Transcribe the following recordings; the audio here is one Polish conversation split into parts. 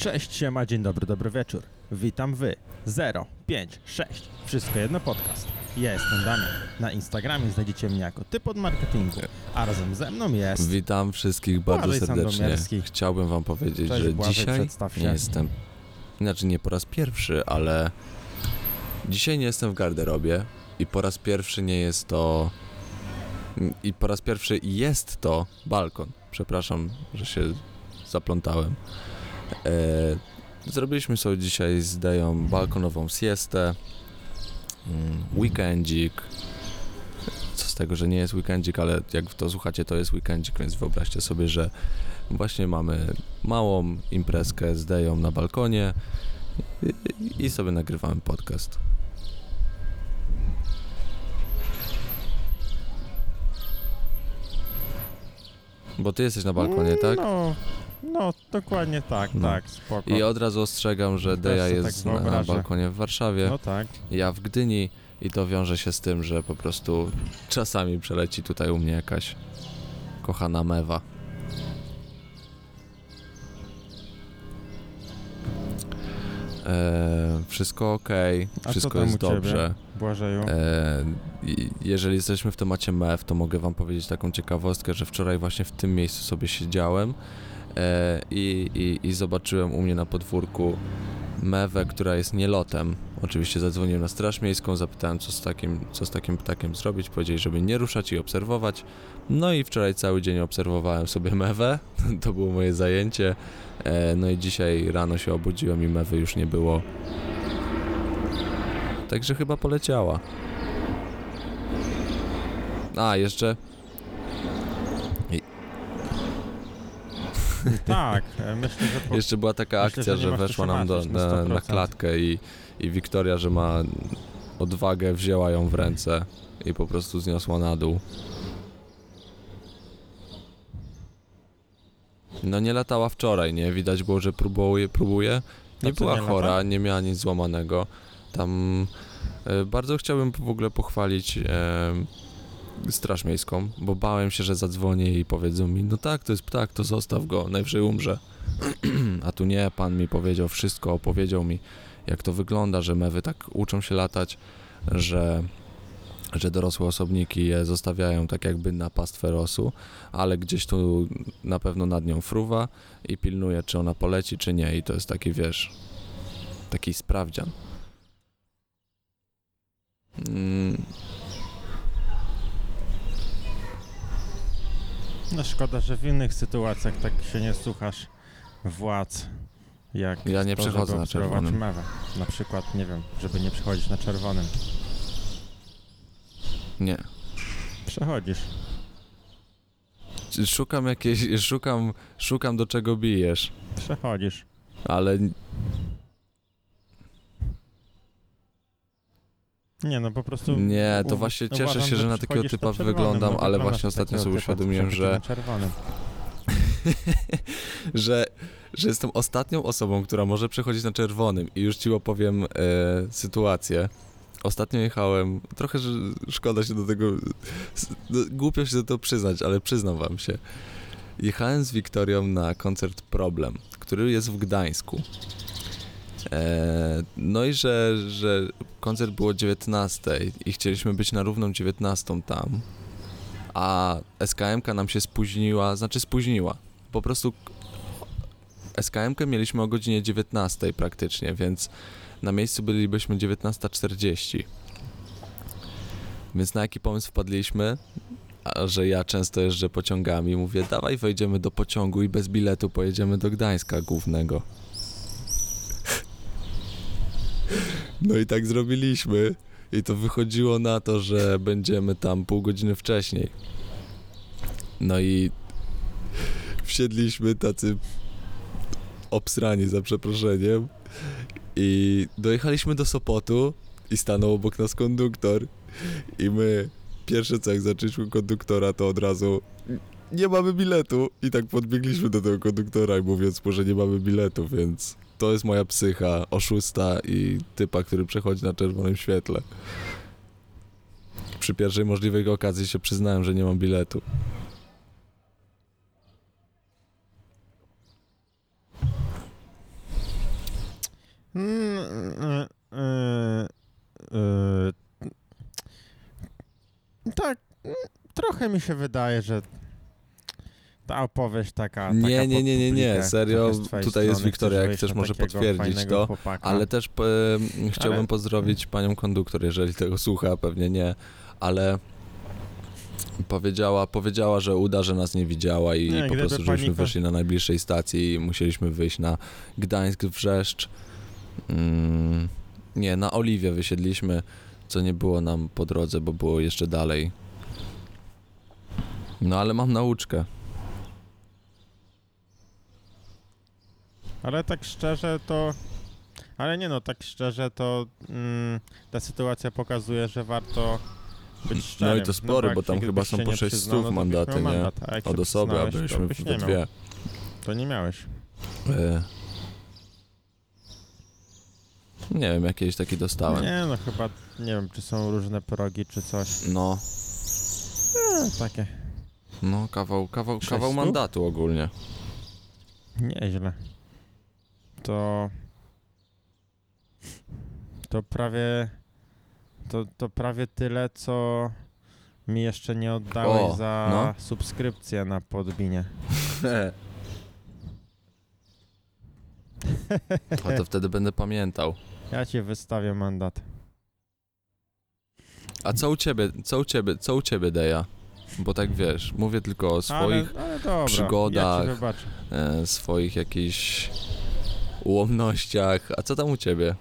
Cześć, siema, dzień dobry, dobry wieczór. Witam wy. 0, 5, 6. Wszystko jedno podcast. Ja jestem Damian. Na Instagramie znajdziecie mnie jako typ od marketingu, a razem ze mną jest... Witam wszystkich bardzo Błażej serdecznie. Sandomierski. Chciałbym wam powiedzieć, Cześć, że Błażej, dzisiaj przedstaw się. nie jestem, znaczy nie po raz pierwszy, ale dzisiaj nie jestem w garderobie i po raz pierwszy nie jest to i po raz pierwszy jest to balkon. Przepraszam, że się zaplątałem. E, zrobiliśmy sobie dzisiaj z Deją balkonową siestę, mm, weekendzik, co z tego, że nie jest weekendzik, ale jak to słuchacie, to jest weekendzik, więc wyobraźcie sobie, że właśnie mamy małą imprezkę z Deją na balkonie i, i sobie nagrywamy podcast. Bo ty jesteś na balkonie, tak? No, no, dokładnie tak, No. tak, spoko. I od razu ostrzegam, że Też Deja sobie jest tak na, na wyobrażę. balkonie w Warszawie, No tak. ja w Gdyni i to wiąże się z tym, że po prostu czasami przeleci tutaj u mnie jakaś kochana mewa. E, wszystko ok, co wszystko tam jest u ciebie? dobrze. Błażeju. E, i jeżeli jesteśmy w temacie mew, to mogę wam powiedzieć taką ciekawostkę, że wczoraj właśnie w tym miejscu sobie siedziałem i, i, i zobaczyłem u mnie na podwórku mewę, która jest nielotem. Oczywiście zadzwoniłem na straż miejską, zapytałem co z takim, co z takim ptakiem zrobić. Powiedzieli, żeby nie ruszać i obserwować. No i wczoraj cały dzień obserwowałem sobie mewę. To było moje zajęcie. E, no i dzisiaj rano się obudziłem i mewy już nie było. Także chyba poleciała. A, jeszcze Tak, e, myślę, że po... Jeszcze była taka Myślę, akcja, że że, co weszła nam do, na na, na 100%. klatkę i, i Wiktoria, że ma odwagę, wzięła ją w ręce i po prostu zniosła na dół. No nie latała wczoraj, nie? Widać było, że próbuje, próbuje. Nie była nie lata? chora, nie miała nic złamanego. Tam e, bardzo chciałbym w ogóle pochwalić e, Straż Miejską, bo bałem się, że zadzwonię i powiedzą mi, no tak, to jest ptak, to zostaw go, najwyżej umrze. A tu nie, pan mi powiedział wszystko, opowiedział mi, jak to wygląda, że mewy tak uczą się latać, że, że dorosłe osobniki je zostawiają tak jakby na pastwę rosu, ale gdzieś tu na pewno nad nią fruwa i pilnuje, czy ona poleci, czy nie. I to jest taki, wiesz, taki sprawdzian. Mm, No szkoda, że w innych sytuacjach tak się nie słuchasz władz, jak Ja nie to, przechodzę na czerwonym. Mewę. Na przykład, nie wiem, żeby nie przechodzić na czerwonym. nie. Przechodzisz. Szukam jakieś, szukam, szukam do czego bijesz, Przechodzisz. ale Nie, no po prostu... Nie, to właśnie uważam, cieszę się, że na takiego typa na wyglądam, no ale właśnie ostatnio sobie uświadomiłem, że że, że jestem ostatnią osobą, która może przechodzić na czerwonym i już ci opowiem e, sytuację. Ostatnio jechałem, trochę że szkoda się do tego, głupio się do tego przyznać, ale przyznam wam się. Jechałem z Wiktorią na koncert Problem, który jest w Gdańsku. E, no i że, że koncert było o 19 i chcieliśmy być na równą 19 tam, a SKM-ka nam się spóźniła, znaczy spóźniła. Po prostu SKM-kę mieliśmy o godzinie 19 praktycznie, więc na miejscu bylibyśmy 19.40. Więc na jaki pomysł wpadliśmy? A że ja często jeżdżę pociągami, mówię, dawaj wejdziemy do pociągu i bez biletu pojedziemy do Gdańska głównego. No i tak zrobiliśmy. I to wychodziło na to, że będziemy tam pół godziny wcześniej. No i wsiedliśmy tacy obsrani za przeproszeniem i dojechaliśmy do Sopotu i stanął obok nas konduktor i my pierwsze co jak zaczęliśmy konduktora to od razu nie mamy biletu i tak podbiegliśmy do tego konduktora i mówiąc że nie mamy biletu, więc to jest moja psycha, oszusta i typa, który przechodzi na czerwonym świetle. Przy pierwszej możliwej okazji się przyznałem, że nie mam biletu. Mm, y, y, y, tak, mm, trochę mi się wydaje, że ta opowieść taka. Nie, taka nie, nie, nie, nie, serio, tutaj jest Wiktoria, jak chcesz, może potwierdzić to, chłopaka. Ale też e, chciałbym Ale- pozdrowić panią konduktor, jeżeli tego słucha, pewnie nie, ale powiedziała, powiedziała, że uda, że nas nie widziała i Nie, po prostu pani żeśmy ko- wyszli na najbliższej stacji i musieliśmy wyjść na Gdańsk Wrzeszcz. Mm, nie, na Oliwie wysiedliśmy, co nie było nam po drodze, bo było jeszcze dalej. No ale mam nauczkę. Ale tak szczerze to. Ale nie no, tak szczerze to mm, ta sytuacja pokazuje, że warto być szczerym. No i to spory, jak bo tam się- chyba są po nie 6 przyznał, stów no mandaty, nie? mandat, Od osoby, a byliśmy miał. dwie. To nie miałeś. E, Nie wiem, jakieś taki dostałem. Nie no, chyba nie wiem, czy są różne progi, czy coś. No, E, takie. no, kawał, kawał, kawał mandatu ogólnie. Nieźle. To. To prawie. To, to prawie tyle, co mi jeszcze nie oddałeś O, za no. subskrypcję na podbinie. A to wtedy będę pamiętał. Ja ci wystawię mandat. A co u ciebie, co u ciebie, co u ciebie, Deja? Bo tak wiesz, mówię tylko o swoich, ale, ale dobra, przygodach. Ja e, swoich jakichś ułomnościach. A co tam u ciebie?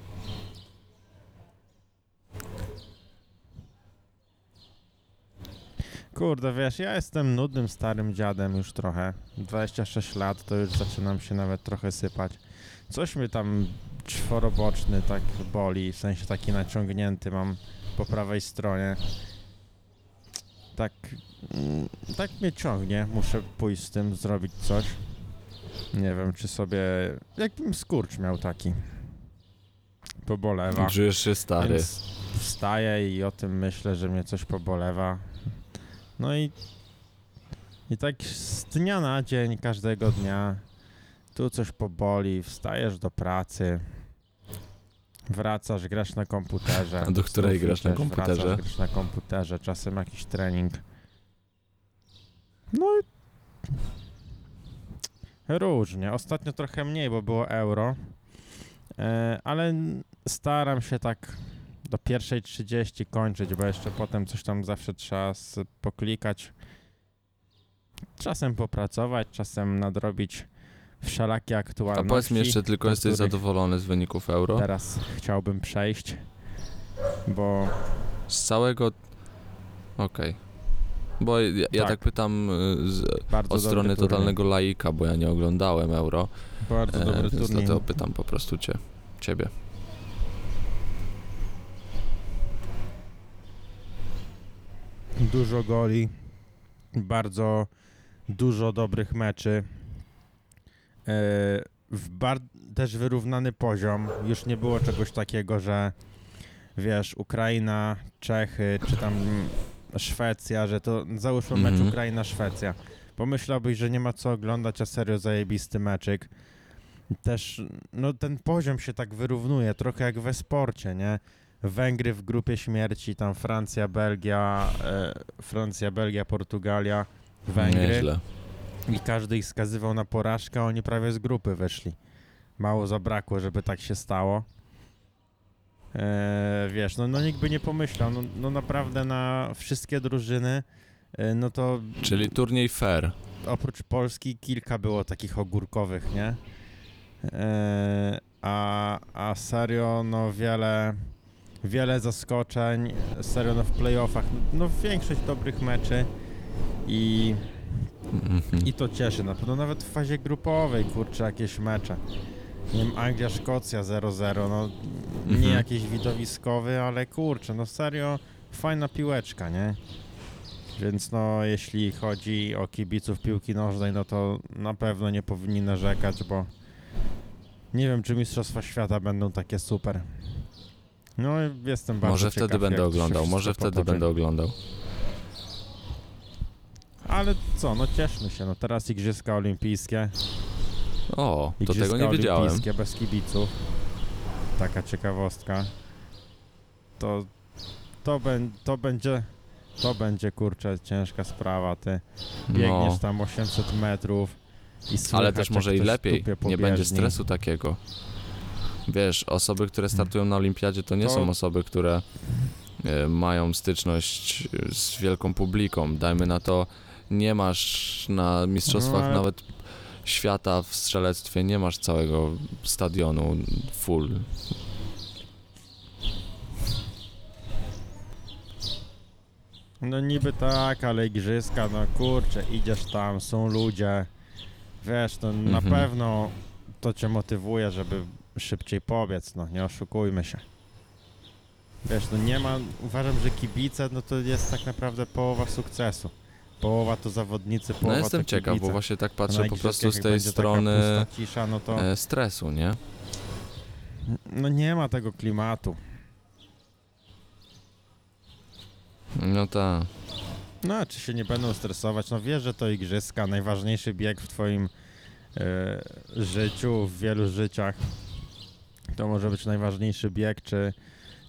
Kurde, wiesz, ja jestem nudnym starym dziadem już trochę. 26 lat, to już zaczynam się nawet trochę sypać. Coś mnie tam czworoboczny tak boli, w sensie taki naciągnięty mam po prawej stronie. Tak, mm, tak mnie ciągnie, muszę pójść z tym, zrobić coś. Nie wiem, czy sobie, jakbym skurcz miał taki. Pobolewa. Czujesz się stary. Więc wstaję i o tym myślę, że mnie coś pobolewa. No i, i tak z dnia na dzień, każdego dnia, tu coś poboli, wstajesz do pracy, wracasz, grasz na komputerze. A do której grasz na komputerze? Wracasz, grasz na komputerze, czasem jakiś trening. No i różnie. Ostatnio trochę mniej, bo było euro. E, ale staram się tak do pierwszej 30 kończyć, bo jeszcze potem coś tam zawsze trzeba poklikać. Czasem popracować, czasem nadrobić wszelakie A aktualności. powiedz mi jeszcze tylko, jesteś zadowolony z wyników euro? Teraz chciałbym przejść, bo Z całego... Okej. Bo ja, ja Tak. tak pytam y, z, od strony turniej. totalnego laika, bo ja nie oglądałem euro, Bardzo e, dobry więc turniej. dlatego pytam po prostu cię, ciebie. Dużo goli, bardzo dużo dobrych meczy. E, w bar- też wyrównany poziom. Już nie było czegoś takiego, że wiesz, Ukraina, Czechy, czy tam Szwecja, że to załóżmy mecz Mhm. Ukraina-Szwecja. Pomyślałbyś, że nie ma co oglądać, a serio zajebisty meczyk. Też, no ten poziom się tak wyrównuje, trochę jak we sporcie, nie? Węgry w grupie śmierci, tam Francja, Belgia, e, Francja, Belgia, Portugalia, Węgry. Nieźle. I każdy ich skazywał na porażkę, a oni prawie z grupy wyszli. Mało zabrakło, żeby tak się stało. E, wiesz, no, no nikt by nie pomyślał. No, no naprawdę na wszystkie drużyny, e, no to Czyli turniej fair. oprócz Polski kilka było takich ogórkowych, nie? E, a, a serio, no wiele, wiele zaskoczeń, serio, no w playoffach, no większość dobrych meczy i, Mhm. i to cieszy na pewno, nawet w fazie grupowej, kurczę, jakieś mecze. Nie wiem, Anglia, Szkocja 0-0, no nie Mhm. jakiś widowiskowy, ale kurczę, no serio, fajna piłeczka, nie? Więc no, jeśli chodzi o kibiców piłki nożnej, no to na pewno nie powinni narzekać, bo nie wiem, czy Mistrzostwa Świata będą takie super. No, jestem bardzo Może ciekaw, wtedy będę to oglądał, może wtedy potoczy. będę oglądał. Ale co, no cieszmy się, no teraz Igrzyska Olimpijskie. O, to Igrzyska tego nie wiedziałem. Olimpijskie bez kibiców. Taka ciekawostka. To, to, bę, to będzie, to będzie kurczę ciężka sprawa, ty biegniesz No, tam 800 metrów i ale słychać, też jak może i lepiej, nie będzie stresu takiego. Wiesz, osoby, które startują na olimpiadzie, to nie To- są osoby, które e, mają styczność z wielką publiką. Dajmy na to, nie masz na mistrzostwach No, ale- nawet świata w strzelectwie, nie masz całego stadionu full. No niby tak, ale igrzyska, no kurczę, idziesz tam, są ludzie, wiesz, to na Mhm. pewno to cię motywuje, żeby szybciej pobiec, no nie oszukujmy się. Wiesz, no nie ma, uważam, że kibice, no to jest tak naprawdę połowa sukcesu. Połowa to zawodnicy, połowa No jestem to ciekaw, kibice. bo właśnie tak patrzę po prostu z tej strony pusta cisza, no to e, stresu, nie? no nie ma tego klimatu. No tak. No, czy się nie będą stresować? No wiesz, że to igrzyska, najważniejszy bieg w twoim e, życiu, w wielu życiach. To może być najważniejszy bieg, czy,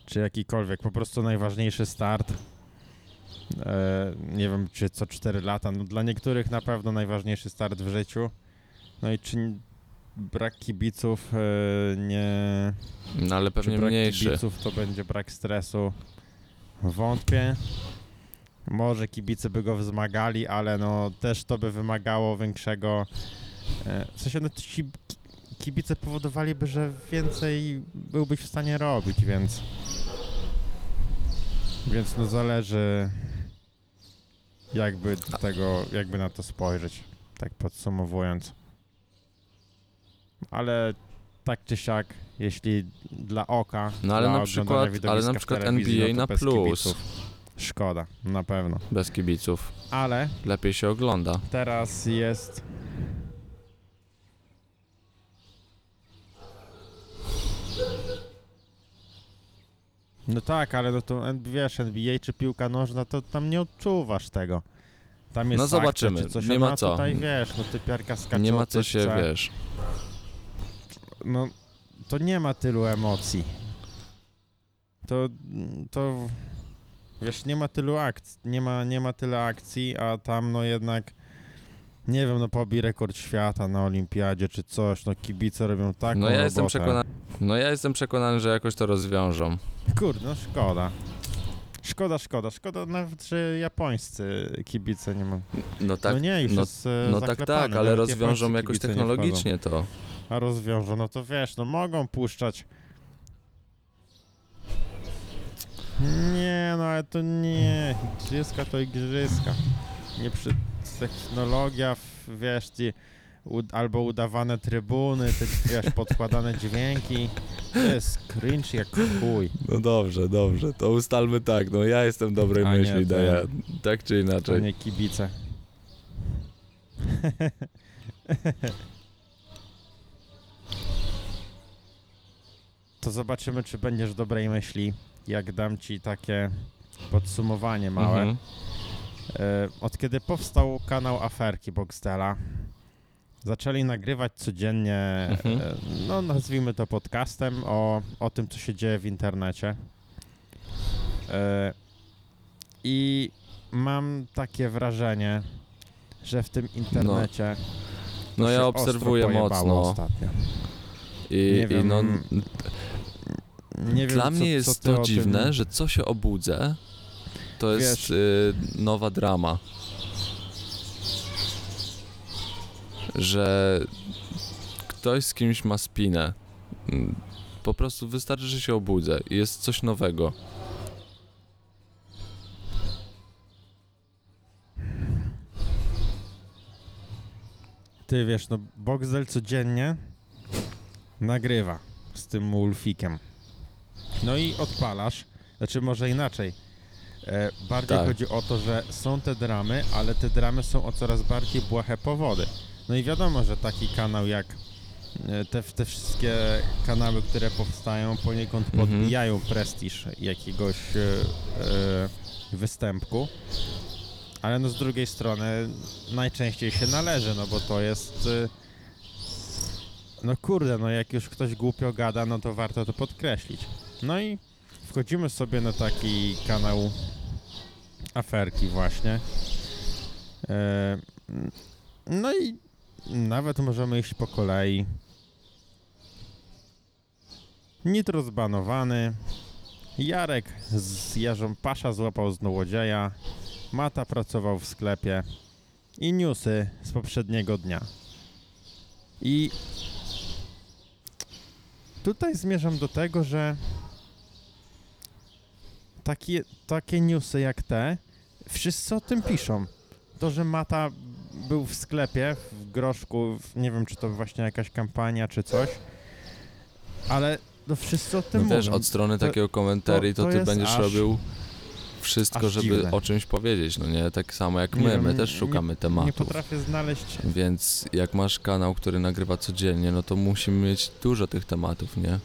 czy jakikolwiek, po prostu najważniejszy start. E, nie wiem, czy co 4 lata. No, dla niektórych na pewno najważniejszy start w życiu. No i czy brak kibiców e, nie... No ale pewnie brak mniejszy. kibiców to będzie brak stresu? Wątpię. Może kibice by go wzmagali, ale no też to by wymagało większego. E, w sensie, no ci kibice powodowaliby, że więcej byłbyś w stanie robić, więc. Więc no zależy jakby do tego, jakby na to spojrzeć, tak podsumowując. Ale tak czy siak, jeśli dla oka, No ale dla na oglądania przykład- ale na w przykład telewizji, NBA no to na bez plus. kibiców. Szkoda, na pewno. Bez kibiców. Ale Lepiej się ogląda. teraz jest. No tak, ale no to wiesz, NBA czy piłka nożna, to tam nie odczuwasz tego. Tam jest No akcja, zobaczymy, czy coś, nie ma co. Tutaj wiesz, no typiarka skacze Nie ma co się, wiesz. No, to nie ma tylu emocji. To, to, wiesz, nie ma tylu akcji, nie ma, nie ma tyle akcji, a tam no jednak, nie wiem, no pobij rekord świata na olimpiadzie czy coś, no kibice robią taką No ja jestem robotę. przekonany. No ja jestem przekonany, że jakoś to rozwiążą. Kurde, no szkoda. Szkoda, szkoda, szkoda nawet, że japońscy kibice nie ma. No tak, no nie, już no- jest e, no tak, tak, ale rozwiążą jakoś technologicznie to. A rozwiążą, no to wiesz, no mogą puszczać. Nie, no ale to nie. Igrzyska to igrzyska. Nie przy... Technologia, w- wiesz, ci albo udawane trybuny, te, wiesz, podkładane dźwięki. To jest cringe jak chuj. No dobrze, dobrze, to ustalmy tak, no ja jestem dobrej A nie, myśli, to- daję, tak czy To inaczej. nie kibice. To zobaczymy, czy będziesz dobrej myśli, jak dam ci takie podsumowanie małe. Mhm. E, Od kiedy powstał kanał Aferki Boxdela, zaczęli nagrywać codziennie, Mhm. e, no nazwijmy to podcastem, o, o tym, co się dzieje w internecie. E, I mam takie wrażenie, że w tym internecie No to ja obserwuję mocno Ostatnio. i, Nie i wiem, no Nie dla co, mnie co jest ty to o tym- dziwne, że co się obudzę, to jest Wiesz- y, nowa drama. Że ktoś z kimś ma spinę. Mm, Po prostu wystarczy, że się obudzę i jest coś nowego. Ty wiesz, no Boxdel codziennie nagrywa z tym Ulfikiem. No i odpalasz, znaczy może inaczej. E, bardziej Tak. chodzi o to, że są te dramy, ale te dramy są o coraz bardziej błahe powody. No i wiadomo, że taki kanał jak e, te, te wszystkie kanały, które powstają poniekąd Mhm. podbijają prestiż jakiegoś e, e, występku. Ale no z drugiej strony najczęściej się należy, no bo to jest y, no kurde, no jak już ktoś głupio gada, no to warto to podkreślić. No i wchodzimy sobie na taki kanał aferki właśnie. E, no i nawet możemy iść po kolei. Nitro zbanowany. Jarek z Jarzą Pasza złapał złodzieja. Mata pracował w sklepie. I newsy z poprzedniego dnia. I tutaj zmierzam do tego, że takie, takie newsy jak te, wszyscy o tym piszą. To, że Mata był w sklepie, w groszku, nie wiem czy to właśnie jakaś kampania czy coś, ale to wszyscy o tym No wiesz, mówią. od strony To- takiego komentarii to, to ty jest będziesz aż- robił wszystko, żeby dziwne. o czymś powiedzieć, no nie? Tak samo jak Nie my, wiem, my nie- też szukamy Nie tematów. potrafię znaleźć Więc jak masz kanał, który nagrywa codziennie, no to musimy mieć dużo tych tematów, nie?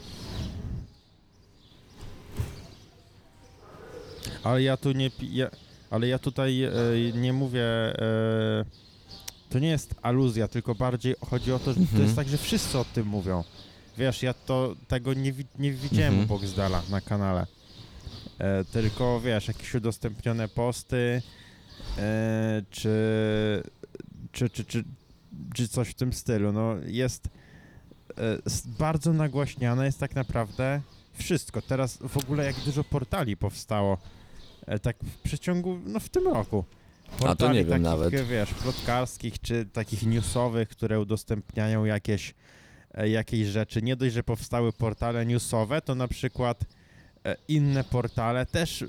Ale ja tu nie. Ja, ale ja tutaj e, nie mówię. E, to nie jest aluzja, tylko bardziej chodzi o to, że to Mhm. jest tak, że wszyscy o tym mówią. Wiesz, ja to tego nie, nie widziałem Mhm. u Boxdala na kanale. E, tylko wiesz, jakieś udostępnione posty, e, czy, czy, czy, czy, czy coś w tym stylu. No jest e, bardzo nagłaśniane jest tak naprawdę wszystko. Teraz w ogóle jak dużo portali powstało, e, tak w przeciągu, no w tym roku. Portali nie wiem takich, nawet. wiesz, plotkarskich, czy takich newsowych, które udostępniają jakieś, e, jakieś rzeczy. Nie dość, że powstały portale newsowe, to na przykład e, inne portale też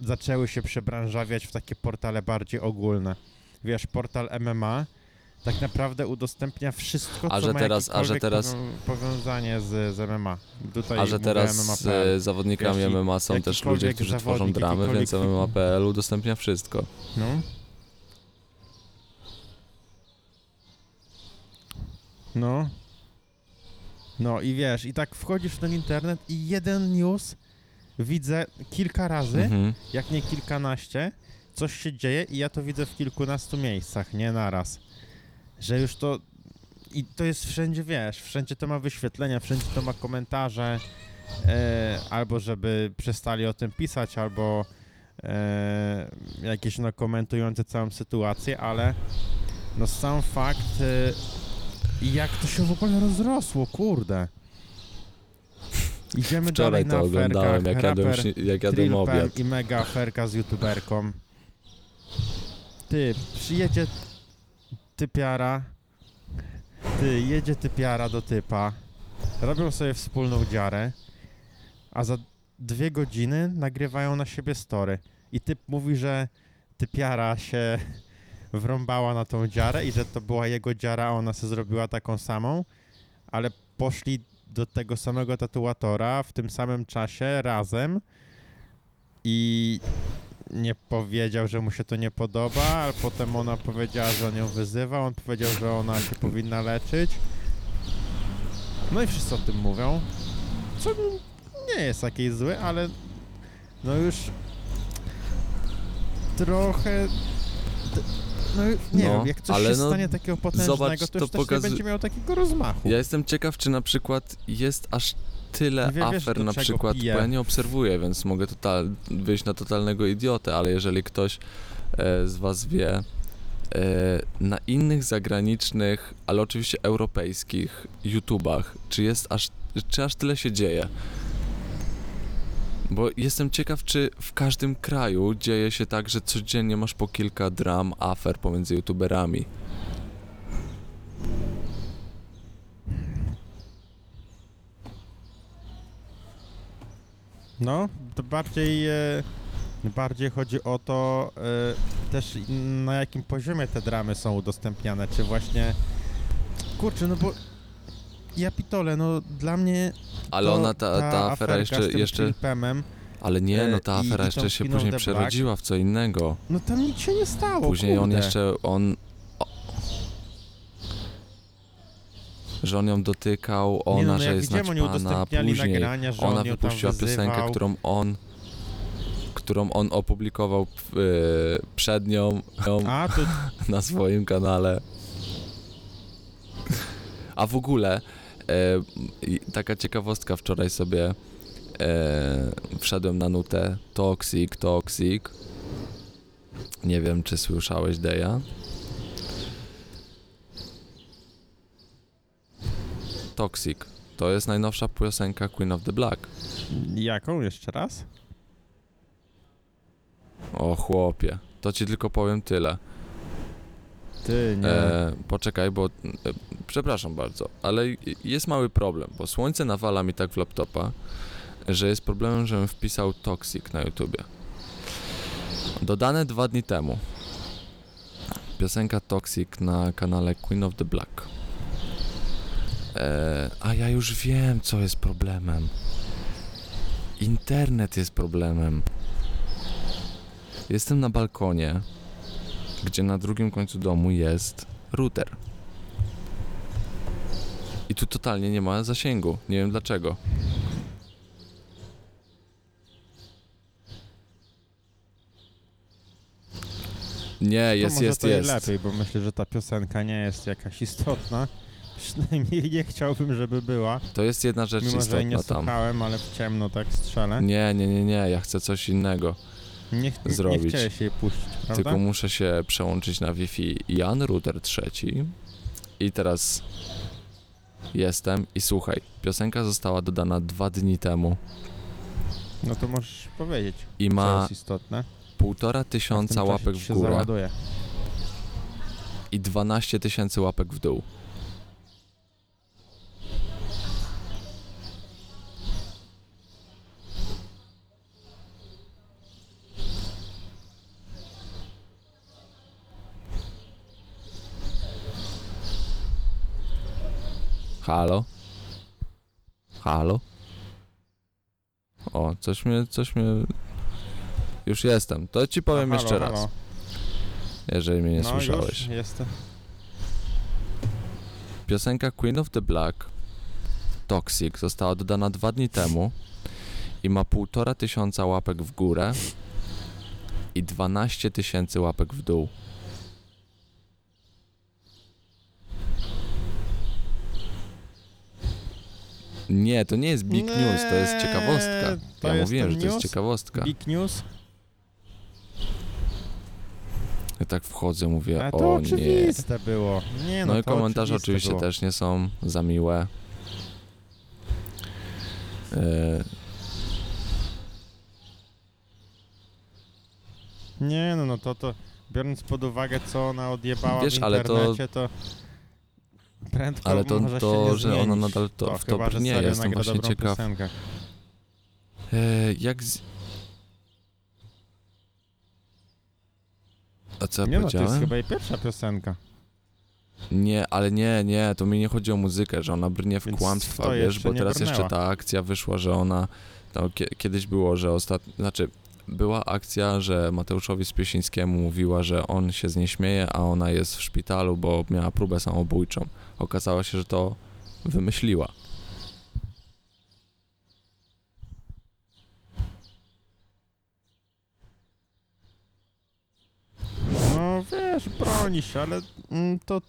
zaczęły się przebranżawiać w takie portale bardziej ogólne. Wiesz, portal MMA tak naprawdę udostępnia wszystko, A co że ma teraz- a że teraz- powią- powiązanie z, z MMA. Tutaj A że teraz MMA.pl. e, zawodnikami Jeśli MMA są też ludzie, którzy tworzą zawodnik, dramy, więc MMA.pl udostępnia wszystko. No. No. No i wiesz, i tak wchodzisz w ten internet i jeden news widzę kilka razy, Mhm. jak nie kilkanaście, coś się dzieje i ja to widzę w kilkunastu miejscach, nie naraz. Że już to... I to jest wszędzie, wiesz, wszędzie to ma wyświetlenia, wszędzie to ma komentarze, e, albo żeby przestali o tym pisać, albo e, jakieś no komentujące całą sytuację, ale no sam fakt e, jak to się w ogóle rozrosło, kurde. Idziemy Wczoraj dalej to na oglądałem, aferkach, jak jadłem, jak jadłem obiad. i mega aferka z youtuberką. Ty, przyjedzie typiara. Ty, jedzie typiara do typa. Robią sobie wspólną dziarę. A za dwie godziny nagrywają na siebie story. I typ mówi, że typiara się wrąbała na tą dziarę i że to była jego dziara, a ona sobie zrobiła taką samą. Ale poszli do tego samego tatuatora w tym samym czasie razem i nie powiedział, że mu się to nie podoba, ale potem ona powiedziała, że on ją wyzywa, on powiedział, że ona się powinna leczyć. No i wszyscy o tym mówią, co nie jest jakieś złe, ale no już trochę no nie No, wiem, jak coś się no, stanie takiego potężnego, zobacz, to to już też pokazu- nie będzie miał takiego rozmachu. Ja jestem ciekaw, czy na przykład jest aż tyle wie- wiesz, afer do na przykład, pije. bo ja nie obserwuję, więc mogę total, wyjść na totalnego idiotę, ale jeżeli ktoś e, z was wie, e, na innych zagranicznych, ale oczywiście europejskich YouTubach, czy jest aż, czy aż tyle się dzieje? Bo jestem ciekaw, czy w każdym kraju dzieje się tak, że codziennie masz po kilka dram, afer pomiędzy YouTuberami. No, to bardziej, e, bardziej chodzi o to e, też na jakim poziomie te dramy są udostępniane, czy właśnie... Kurczę, no bo ja pitole, no dla mnie Ale ona, ta, ta afera aferka jeszcze, jeszcze Filipemem, Ale nie, no ta E, i- afera i jeszcze tą się później przerodziła w co innego. no tam nic się nie stało, Później on kurde. jeszcze, on... że on ją dotykał, ona, nie, no, no, że jak jest widziałem, oni naćpana, udostępniali później nagrania, że ona ją tam wypuściła piosenkę, którą on którą on opublikował e, przed nią A, to na swoim kanale. A w ogóle E, taka ciekawostka, wczoraj sobie e, wszedłem na nutę Toxic, Toxic. Nie wiem, czy słyszałeś, Deja. Toxic. To jest najnowsza piosenka Queen of the Black. Jaką jeszcze raz? O chłopie, to ci tylko powiem tyle. Ty, nie. E, poczekaj, bo. E, przepraszam bardzo, ale jest mały problem, bo słońce nawala mi tak w laptopa, że jest problemem, żebym wpisał Toxic na YouTubie. Dodane dwa dni temu. Piosenka Toxic na kanale Queen of the Black. E, a ja już wiem, co jest problemem. Internet jest problemem. Jestem na balkonie, gdzie na drugim końcu domu jest router. I tu totalnie nie ma zasięgu. Nie wiem dlaczego. Nie, to jest, może jest, to jest. lepiej, bo myślę, że ta piosenka nie jest jakaś istotna. Przynajmniej nie chciałbym, żeby była. To jest jedna rzecz Mimo, że jej nie istotna tam. słuchałem, ale w ciemno tak strzelę. Nie, nie, nie, nie, ja chcę coś innego. Nie, ch- nie zrobić. chciałeś jej puścić, prawda? Tylko muszę się przełączyć na Wi-Fi Jan router trzeci. I teraz jestem i słuchaj, piosenka została dodana dwa dni temu No to możesz powiedzieć, i co ma jest istotne. półtora tysiąca łapek w górę załaduje. i 12 tysięcy łapek w dół. Halo? Halo? O, coś mnie, coś mnie... Już jestem. To ci powiem No, jeszcze halo, raz, halo. jeżeli mnie nie no, słyszałeś. Już jestem. Piosenka Queen of the Black Toxic została dodana dwa dni temu i ma półtora tysiąca łapek w górę i 12 tysięcy łapek w dół. Nie, to nie jest big Nie, news, to jest ciekawostka. to ja jest mówiłem, że to jest ciekawostka. Big news? Ja tak wchodzę, mówię, A to o nie. było. Nie, no, No i komentarze oczywiście było. też nie są za miłe. E, Nie, no, no to, to biorąc pod uwagę, co ona odjebała Wiesz, w ale to- internecie, to... Prędko Ale to, może się to nie że ona zmienić. nadal to, to, w to chyba, że brnie, serio jestem nagra właśnie dobrą ciekaw. Piosenkę. E, jak z... A co ja Nie no, to jest chyba jej pierwsza piosenka. Nie, ale nie, nie, to mi nie chodzi o muzykę, że ona brnie w Więc kłamstwa, to wiesz, jeszcze bo nie teraz jeszcze brnęła. ta akcja wyszła, że ona, no, kie, kiedyś było, że ostatnio, znaczy, była akcja, że Mateuszowi Spiesińskiemu mówiła, że on się z niej śmieje, a ona jest w szpitalu, bo miała próbę samobójczą. Okazało się, że to wymyśliła. No wiesz, broni się, ale mm, to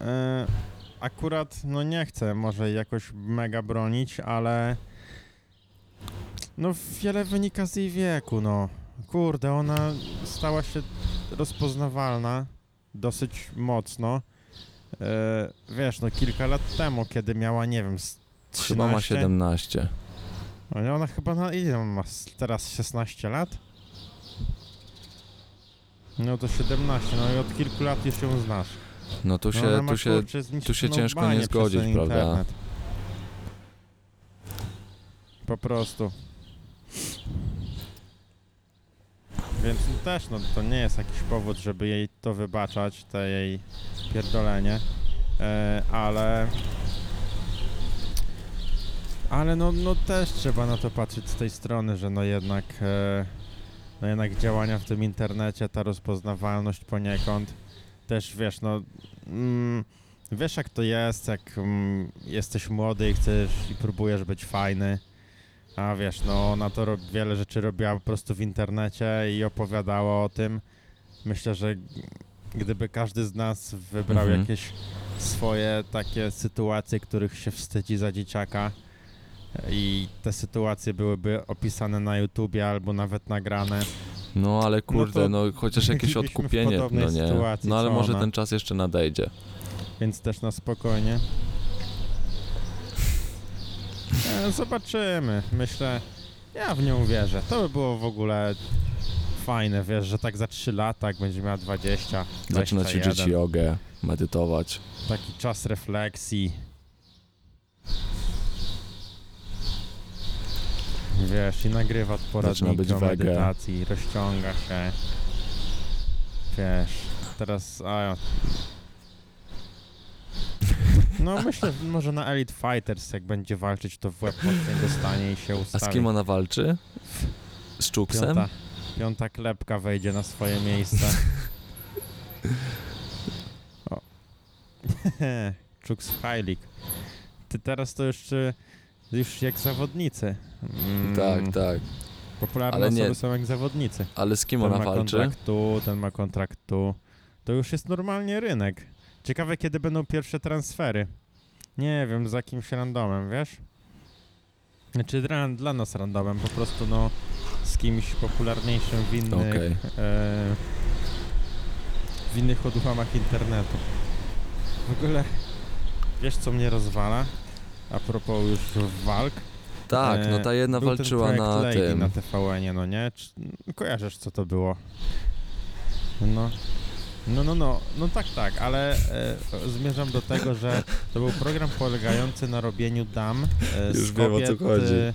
e, akurat, no nie chcę może jakoś mega bronić, ale no wiele wynika z jej wieku, no. Kurde, ona stała się rozpoznawalna dosyć mocno. E, wiesz, no kilka lat temu, kiedy miała, nie wiem, z 13, Chyba ma 17. No, Ona chyba na ile ma teraz 16 lat? No to 17, no i od kilku lat już ją znasz. No tu No się, ma, tu się, kurczę, tu się ciężko nie zgodzić, prawda? internet. Po prostu. Więc no też, no to nie jest jakiś powód, żeby jej to wybaczać, te jej pierdolenie, e, ale... Ale no, no też trzeba na to patrzeć z tej strony, że no jednak, e, no jednak działania w tym internecie, ta rozpoznawalność poniekąd, też wiesz, no mm, wiesz jak to jest, jak mm, jesteś młody i chcesz i próbujesz być fajny, a wiesz, no ona to wiele rzeczy robiła po prostu w internecie i opowiadała o tym. Myślę, że gdyby każdy z nas wybrał Mhm. jakieś swoje takie sytuacje, których się wstydzi za dzieciaka. I te sytuacje byłyby opisane na YouTubie albo nawet nagrane. No ale kurde, to no, chociaż jakieś odkupienie, no nie. sytuacji, No ale może ona. ten czas jeszcze nadejdzie. Więc też na spokojnie. Zobaczymy. Myślę, ja w nią wierzę. To by było w ogóle fajne, wiesz, że tak za 3 lata, jak będzie miała 20, Zaczyna 21, ćwiczyć jogę, medytować. taki czas refleksji. Wiesz, i nagrywa wege. medytacji, rozciąga się. Wiesz, teraz... A, ja- no myślę, że może na Elite Fighters, jak będzie walczyć, to w łeb mocniej dostanie i się A ustawi. z kim ona walczy? Z Czuksem? Piąta, piąta klepka wejdzie na swoje miejsce. o. Czuks Heilig. Ty teraz to już, y, już jak zawodnicy. Mm, Tak, tak. Popularne Ale nie- osoby są jak zawodnicy. Ale z kim Ten ona ma walczy? kontrakt tu, ten ma kontrakt tu. To już jest normalnie rynek. Ciekawe, kiedy będą pierwsze transfery. Nie wiem, za jakimś randomem, wiesz? Znaczy dla, dla nas randomem, po prostu no z kimś popularniejszym w innych, Okej. e, w innych odłamach internetu. W ogóle, wiesz co mnie rozwala? A propos już walk. Tak, no ta jedna E, walczyła na Lady tym. na TVN-ie, no nie? Kojarzysz, co to było? No. No, no, no, no tak, tak, ale e, zmierzam do tego, że to był program polegający na robieniu dam e, z Już wiem, o co chodzi. e,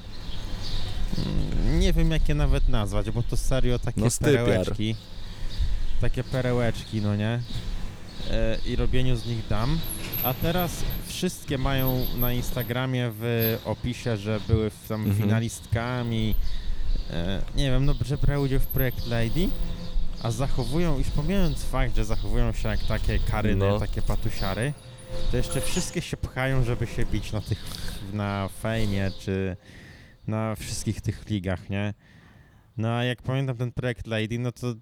mm, nie wiem, jak je nawet nazwać, bo to serio takie No, stypiar. perełeczki. Takie perełeczki, no nie? E, I robieniu z nich dam. A teraz wszystkie mają na Instagramie w opisie, że były tam Mhm. finalistkami. E, nie wiem, no, że brały udział w projekt Lady, a zachowują, już pomijając fakt, że zachowują się jak takie karyny, No. takie patusiary, to jeszcze wszystkie się pchają, żeby się bić na tych, na fejmie, czy na wszystkich tych ligach, nie? No a jak pamiętam ten projekt Lady, no to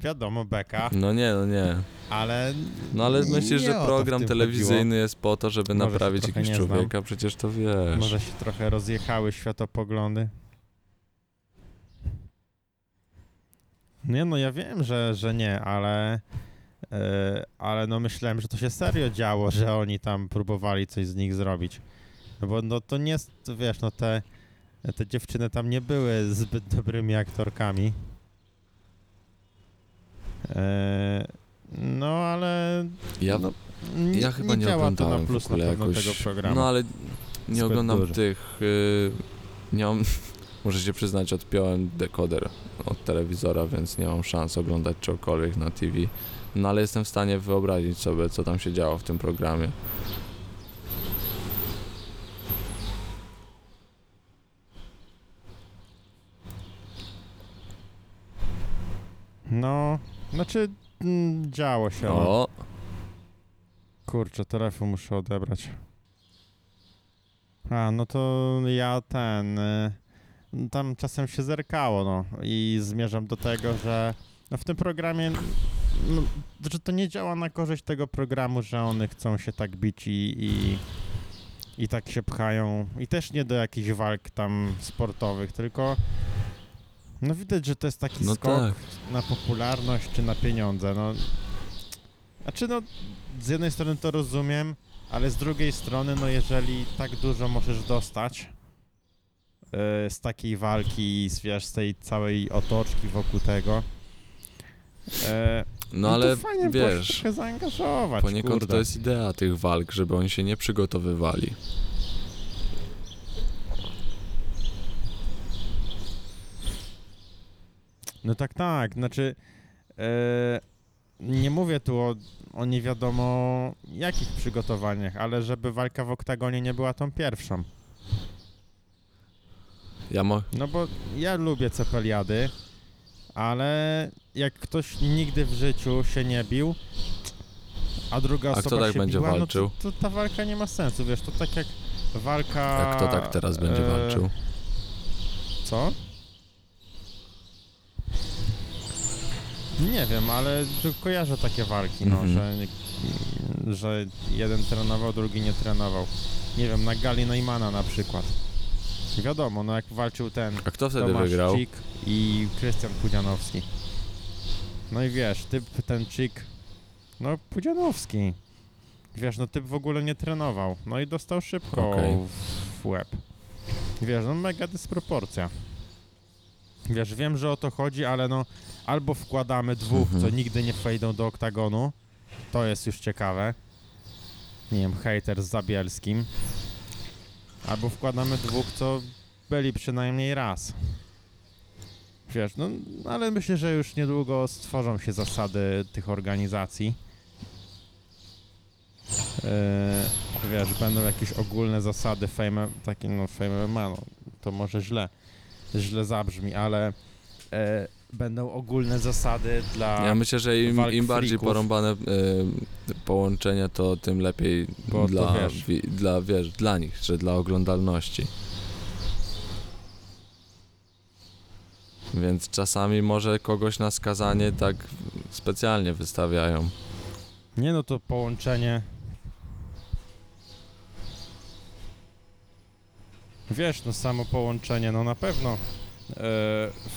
wiadomo, beka, No nie, no nie. ale... No ale myślisz, że program telewizyjny chodziło. jest po to, żeby Może naprawić jakiegoś człowieka? Przecież to wiesz. Może się trochę rozjechały światopoglądy. Nie no, ja wiem, że, że nie, ale... e, ale no myślałem, że to się serio działo, że oni tam próbowali coś z nich zrobić. No bo no to nie jest, wiesz, no te, te dziewczyny tam nie były zbyt dobrymi aktorkami. E, no ale Ja, no, nie, ja chyba nie nie, oglądałem na plus w ogóle na jakoś. tego programu. No ale nie Zbyt oglądam dużo. tych. Y, nie mam, muszę się przyznać, odpiąłem dekoder od telewizora, więc nie mam szans oglądać czegokolwiek na TV. No ale jestem w stanie wyobrazić sobie, co tam się działo w tym programie. No, znaczy mm, działo się. No. Kurczę, telefon muszę odebrać. A, no to ja ten. y, Tam czasem się zerkało, no. I zmierzam do tego, że no w tym programie. No, że to nie działa na korzyść tego programu, że one chcą się tak bić i, i, i tak się pchają. I też nie do jakichś walk tam sportowych, tylko. No widać, że to jest taki no skok tak. na popularność czy na pieniądze. No, znaczy, no, z jednej strony to rozumiem, ale z drugiej strony, no, jeżeli tak dużo możesz dostać z takiej walki, z, wiesz, z tej całej otoczki wokół tego, yy, No ale to fajnie się wiesz, trochę zaangażować, poniekąd kurde. to jest idea tych walk, żeby oni się nie przygotowywali. No tak, tak, znaczy e, nie mówię tu o, o nie wiadomo jakich przygotowaniach, ale żeby walka w oktagonie nie była tą pierwszą. Ja mo- No bo ja lubię cepeliady, ale jak ktoś nigdy w życiu się nie bił, a druga A osoba kto tak się będzie biła, walczył? No to, to ta walka nie ma sensu, wiesz, to tak jak walka... A kto tak teraz będzie e, walczył? Co? Nie wiem, ale kojarzę takie walki, no, Mhm. że, że jeden trenował, drugi nie trenował. Nie wiem, na gali Neumana na przykład. Wiadomo, no jak walczył ten A kto wtedy Tomasz wygrał? I Krystian Pudzianowski. No i wiesz, typ ten Cik, no Pudzianowski. Wiesz, no typ w ogóle nie trenował. No i dostał szybko Okej. w, łeb. Wiesz, no mega dysproporcja. Wiesz, wiem, że o to chodzi, ale no albo wkładamy dwóch, Mhm. co nigdy nie wejdą do oktagonu. To jest już ciekawe. Nie wiem, hejter z Zabielskim. Albo wkładamy dwóch, co byli przynajmniej raz. Wiesz, no ale myślę, że już niedługo stworzą się zasady tych organizacji. Yy, wiesz, będą jakieś ogólne zasady fame, takie no fame no, to może źle, źle zabrzmi, ale e, będą ogólne zasady dla, Ja myślę, że im, im bardziej freaków. porąbane y, połączenia, to tym lepiej Bo to dla, wiesz. wi, dla, wiesz, dla nich, że dla oglądalności. Więc czasami może kogoś na skazanie tak specjalnie wystawiają. Nie no to połączenie. Wiesz, no samo połączenie, no na pewno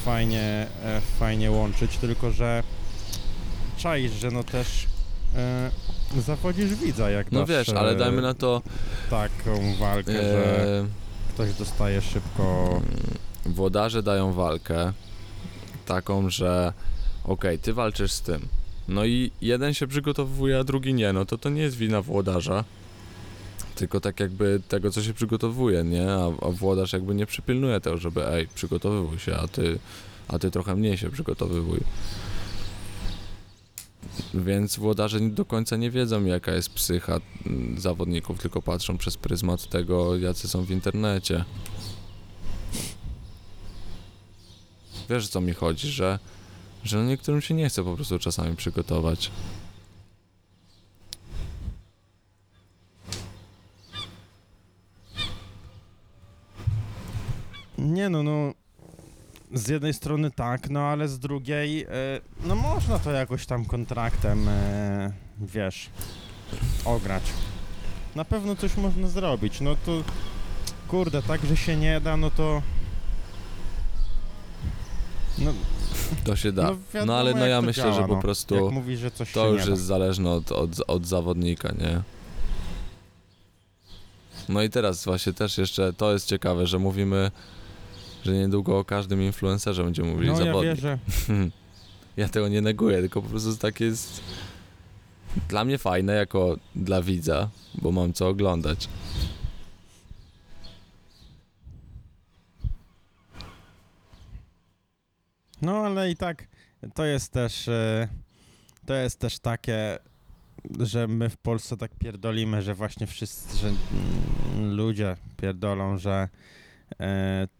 fajnie, e, fajnie łączyć, tylko że czaisz, że no też e, zawodzisz widza, jak No wiesz, ale e, dajmy na to, taką walkę, że e, ktoś dostaje szybko. Mm, włodarze dają walkę taką, że okej, ty walczysz z tym. No i jeden się przygotowuje, a drugi nie, no to to nie jest wina włodarza. Tylko tak jakby tego, co się przygotowuje, nie? A, a włodarz jakby nie przypilnuje tego, żeby ej, przygotowywuj się, a ty, a ty trochę mniej się przygotowywuj. Więc włodarze do końca nie wiedzą, jaka jest psycha mm, zawodników, tylko patrzą przez pryzmat tego, jacy są w internecie. Wiesz, o co mi chodzi, że, że no niektórym się nie chce po prostu czasami przygotować. Nie no, no. Z jednej strony tak, no ale z drugiej, e, no można to jakoś tam kontraktem, e, wiesz, ograć. Na pewno coś można zrobić, no to, kurde, tak, że się nie da, no to... No, To się da. no, No, wiadomo, ale no ja myślę, działa, że po no. prostu że to już jest zależne od, od, od zawodnika, nie? No i teraz właśnie też jeszcze to jest ciekawe, że mówimy, że niedługo o każdym influencerze będziemy mówili No ja zawodnik. wierzę, ja tego nie neguję, tylko po prostu takie jest dla mnie fajne jako dla widza, bo mam co oglądać. No ale i tak to jest też e, to jest też takie, że my w Polsce tak pierdolimy, że właśnie wszyscy, że mm, ludzie pierdolą, że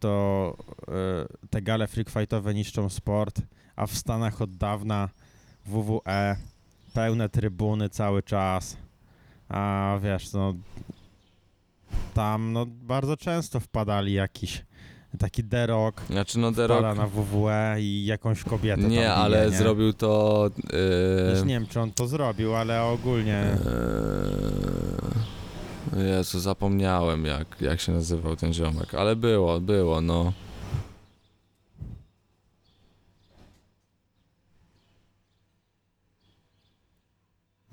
to e, te gale freak fightowe niszczą sport, a w Stanach od dawna WWE pełne trybuny cały czas. A wiesz, no tam no bardzo często wpadali jakiś taki derok Znaczy no Rock, na WWE i jakąś kobietę tam nie, bije, ale nie? zrobił to... Yy, nie wiem, czy on to zrobił, ale ogólnie... Eee, Jezu, zapomniałem jak, jak się nazywał ten ziomek, ale było, było, no.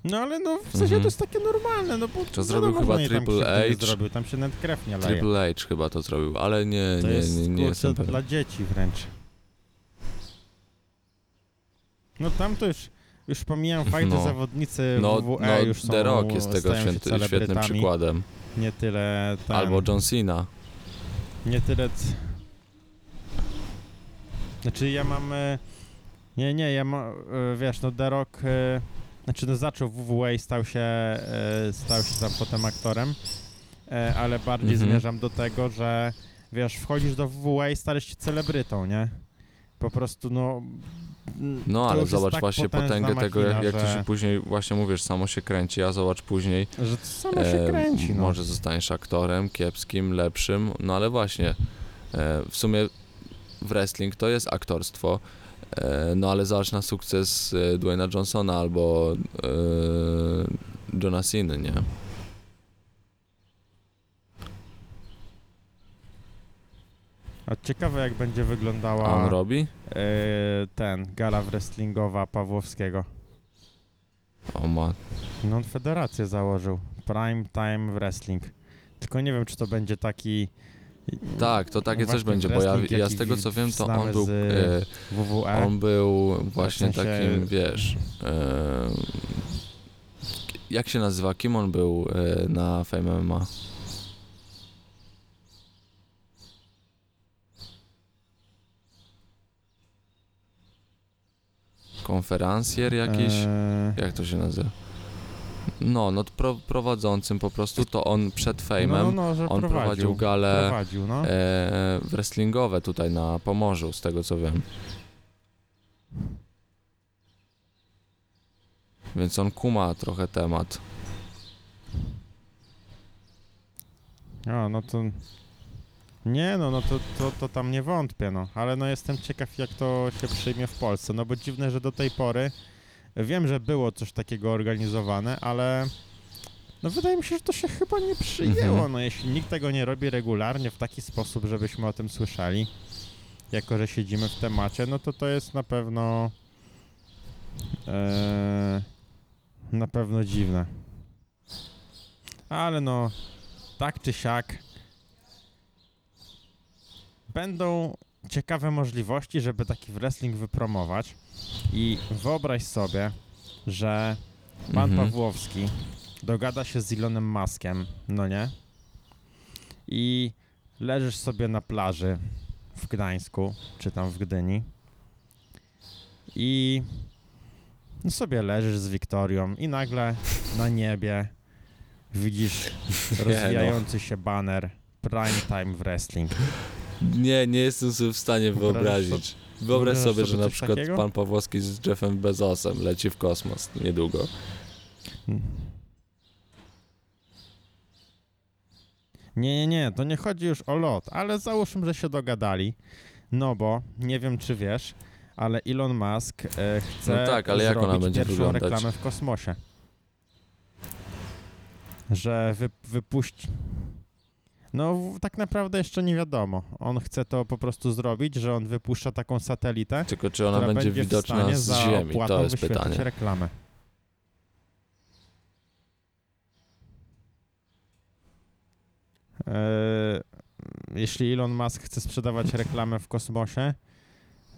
No ale no, w sensie Mhm. to jest takie normalne, no bo... To zrobił wiadomo, chyba że tam Triple krzywdy nie H. zrobił, tam się nawet krew nie leje. Triple H chyba to zrobił, ale nie, to nie, jest, nie, nie kurczę, jestem pewien. dla dzieci wręcz. No tam to już... Już pomijam fajne No. zawodnicy No, WWE no już są, The Rock jest tego święty, świetnym przykładem. Nie tyle ten, Albo John Cena. Nie tyle. Znaczy ja mam. e, Nie, nie, ja mam. e, Wiesz, no The Rock. e, Znaczy no zaczął w WWE i stał się. Stał się tam potem aktorem. Ale bardziej Mhm. zmierzam do tego, że wiesz, wchodzisz do WWE i stajesz się celebrytą, nie? Po prostu no. No to ale zobacz tak właśnie potęgę tego, jak, machina, jak to że, się później, właśnie mówisz, samo się kręci, a zobacz później, Że to samo się e, kręci, no. może zostaniesz aktorem, kiepskim, lepszym, no ale właśnie, e, w sumie w wrestling to jest aktorstwo, e, no ale zobacz na sukces e, Dwayna Johnsona albo e, Johna Cena, nie? A ciekawe jak będzie wyglądała A on robi? e, ten, gala wrestlingowa Pawłowskiego. O ma... No on federację założył. Prime Time Wrestling. Tylko nie wiem, czy to będzie taki Tak, to takie coś Właśnie będzie, bo ja, ja z tego co wiem, to on był, z e, WWE. on był właśnie w sensie- takim, wiesz, e, jak się nazywa, kim on był e, na Fame MMA? Konferencjer jakiś? E, Jak to się nazywa? No, no pro, prowadzącym po prostu to on przed no, Fame'em, no, że on prowadził prowadził gale Prowadził, no. e, wrestlingowe tutaj na Pomorzu, z tego co wiem. Więc on kuma trochę temat. A, no to... Nie no, no to, to, to tam nie wątpię, no. Ale no jestem ciekaw, jak to się przyjmie w Polsce. No bo dziwne, że do tej pory... Wiem, że było coś takiego organizowane, ale... No wydaje mi się, że to się chyba nie przyjęło. Mhm. No jeśli nikt tego nie robi regularnie w taki sposób, żebyśmy o tym słyszeli, jako że siedzimy w temacie, no to to jest na pewno... E, na pewno dziwne. Ale no, tak czy siak, będą ciekawe możliwości, żeby taki wrestling wypromować. I wyobraź sobie, że pan Mhm. Pawłowski dogada się z Elonem Maskiem, no nie? I leżysz sobie na plaży w Gdańsku, czy tam w Gdyni. I no sobie leżysz z Wiktorią i nagle na niebie widzisz no. rozwijający się baner Prime Time Wrestling. Nie, nie jestem sobie w stanie wyobrazić. Wyobraź wyobrażasz sobie, że sobie na przykład takiego? pan Pawłowski z Jeffem Bezosem leci w kosmos niedługo. Nie, nie, nie, to nie chodzi już o lot, ale załóżmy, że się dogadali. No bo, nie wiem czy wiesz, ale Elon Musk e, chce No tak, ale jak ona będzie pierwszą wyglądać? reklamę w kosmosie. Że wy, wypuści... No tak naprawdę jeszcze nie wiadomo. On chce to po prostu zrobić, że on wypuszcza taką satelitę, Tylko czy ona będzie, będzie widoczna z Ziemi? To jest pytanie. reklamę. Eee, jeśli Elon Musk chce sprzedawać reklamę w kosmosie,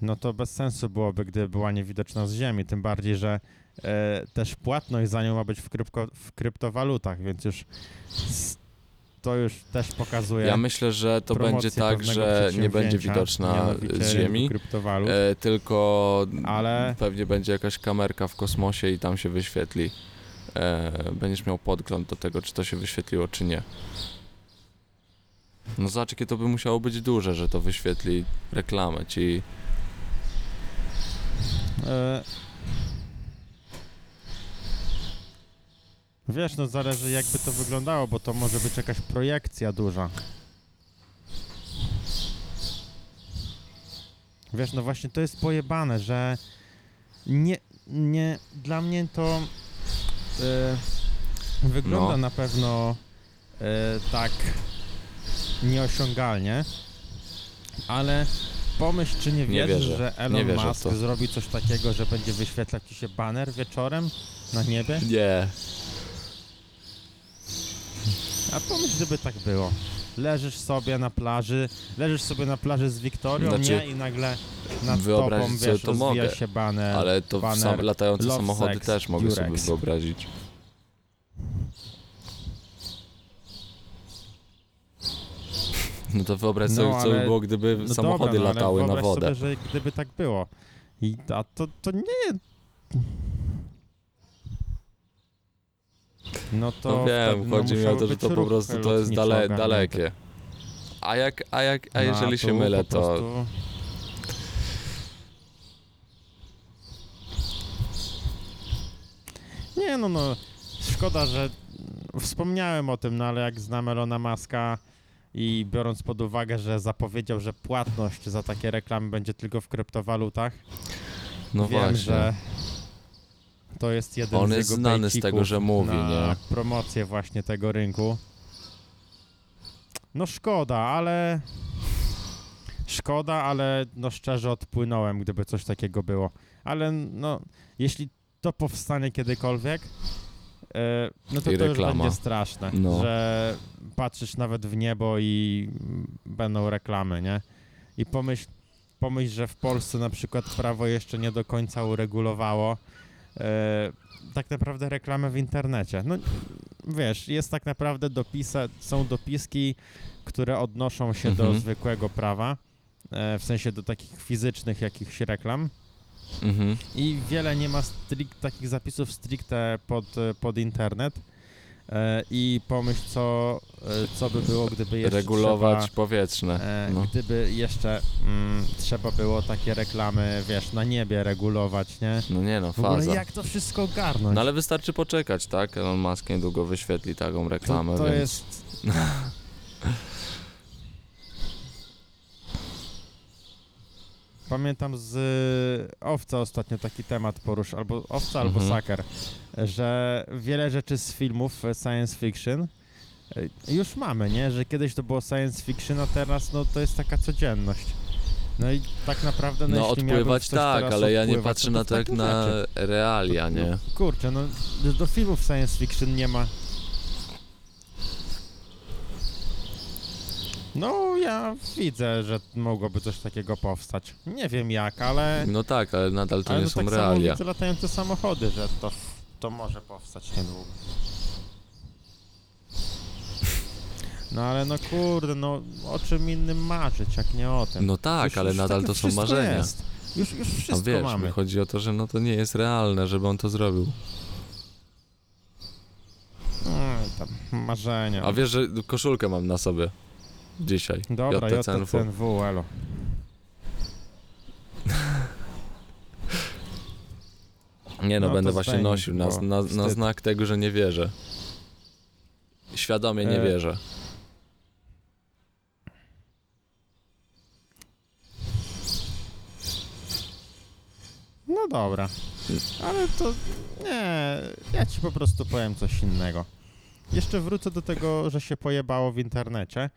no to bez sensu byłoby, gdyby była niewidoczna z Ziemi. Tym bardziej, że e, też płatność za nią ma być w, krypko, w kryptowalutach, więc już s- to już też pokazuje. Ja myślę, że to będzie tak, że nie będzie widoczna z Ziemi, e, tylko Ale- pewnie będzie jakaś kamerka w kosmosie i tam się wyświetli. E, będziesz miał podgląd do tego, czy to się wyświetliło, czy nie. No zobacz, jakie to by musiało być duże, że to wyświetli reklamę ci. E... Wiesz, no zależy jakby to wyglądało, bo to może być jakaś projekcja duża. Wiesz, no właśnie to jest pojebane, że nie, nie, dla mnie to e, wygląda No. na pewno e, tak nieosiągalnie, ale pomyśl, czy nie Nie wierzysz, wierzę. że Elon Nie wierzę Musk zrobi coś takiego, że będzie wyświetlać ci się baner wieczorem na niebie? Nie. A pomyśl, gdyby tak było. Leżysz sobie na plaży, leżysz sobie na plaży z Wiktorią, Znaczy, nie? I nagle nad wyobrazić tobą, sobie wiesz, to rozwija mogę, się baner. Ale to baner sam, latające Love samochody Sex też mogę sobie Durex. wyobrazić. No to wyobraź No, sobie, co by ale- było, gdyby No samochody dobra, no, ale latały na wyobraź wodę. Sobie, że gdyby tak było. I a to, to nie... No to No wiem, wtedy, no, chodzi mi o to, że to po prostu to jest dale, dalekie. A jak, a jak, a jeżeli się mylę, to prostu- Nie no, no, szkoda, że wspomniałem o tym, no ale jak znam Elona Muska i biorąc pod uwagę, że zapowiedział, że płatność za takie reklamy będzie tylko w kryptowalutach, no wiem, właśnie. że to jest jeden On z jest jego znany z tego, że mówi, na nie? promocję właśnie tego rynku. No szkoda, ale... Szkoda, ale no szczerze odpłynąłem, gdyby coś takiego było. Ale no, jeśli to powstanie kiedykolwiek, e, no to I to już reklama. będzie straszne, No. że patrzysz nawet w niebo i będą reklamy, nie? I pomyśl, pomyśl, że w Polsce na przykład prawo jeszcze nie do końca uregulowało tak naprawdę reklamy w internecie. No wiesz, jest tak naprawdę dopisa, są dopiski, które odnoszą się do Mhm. zwykłego prawa, e, w sensie do takich fizycznych jakichś reklam. Mhm. I wiele nie ma strict, takich zapisów stricte pod, e, pod internet. E, I pomyśl, co, e, co by było, gdyby jeszcze Regulować trzeba, powietrzne. e, No. gdyby jeszcze mm, trzeba było takie reklamy, wiesz, na niebie regulować, nie? no nie no, faza. jak to wszystko ogarnąć? No ale wystarczy poczekać, tak? Elon Musk niedługo wyświetli taką reklamę, to, to więc... jest... Pamiętam z Owca ostatnio taki temat porusz, albo Owca, albo Mhm. Saker, że wiele rzeczy z filmów e, science fiction e, już mamy, nie? Że kiedyś to było science fiction, a teraz no to jest taka codzienność. No i tak naprawdę no, No odpływać tak, ale ja nie patrzę no to na to jak na rzeczy. realia, nie? No, kurczę, no do, do filmów science fiction nie ma. No, ja widzę, że mogłoby coś takiego powstać. Nie wiem jak, ale. No tak, ale nadal to ale nie no są tak realia. samo widzę latające samochody, że to, to może powstać niedługo. No ale no kurde, no o czym innym marzyć, jak nie o tym. No tak, Już- ale już nadal to są marzenia. Jest. Już, już A wszystko wiesz, mamy. mi chodzi o to, że no to nie jest realne, żeby on to zrobił. Oj, tam, marzenia. A wiesz, że koszulkę mam na sobie dzisiaj. Dobra, JTCNW. JTCNW, elo. Nie no, No będę to właśnie zdejmij, nosił na, bo na, na wstyd. znak tego, że nie wierzę. Świadomie nie E, wierzę. No dobra. Ale to nie, ja ci po prostu powiem coś innego. Jeszcze wrócę do tego, że się pojebało w internecie.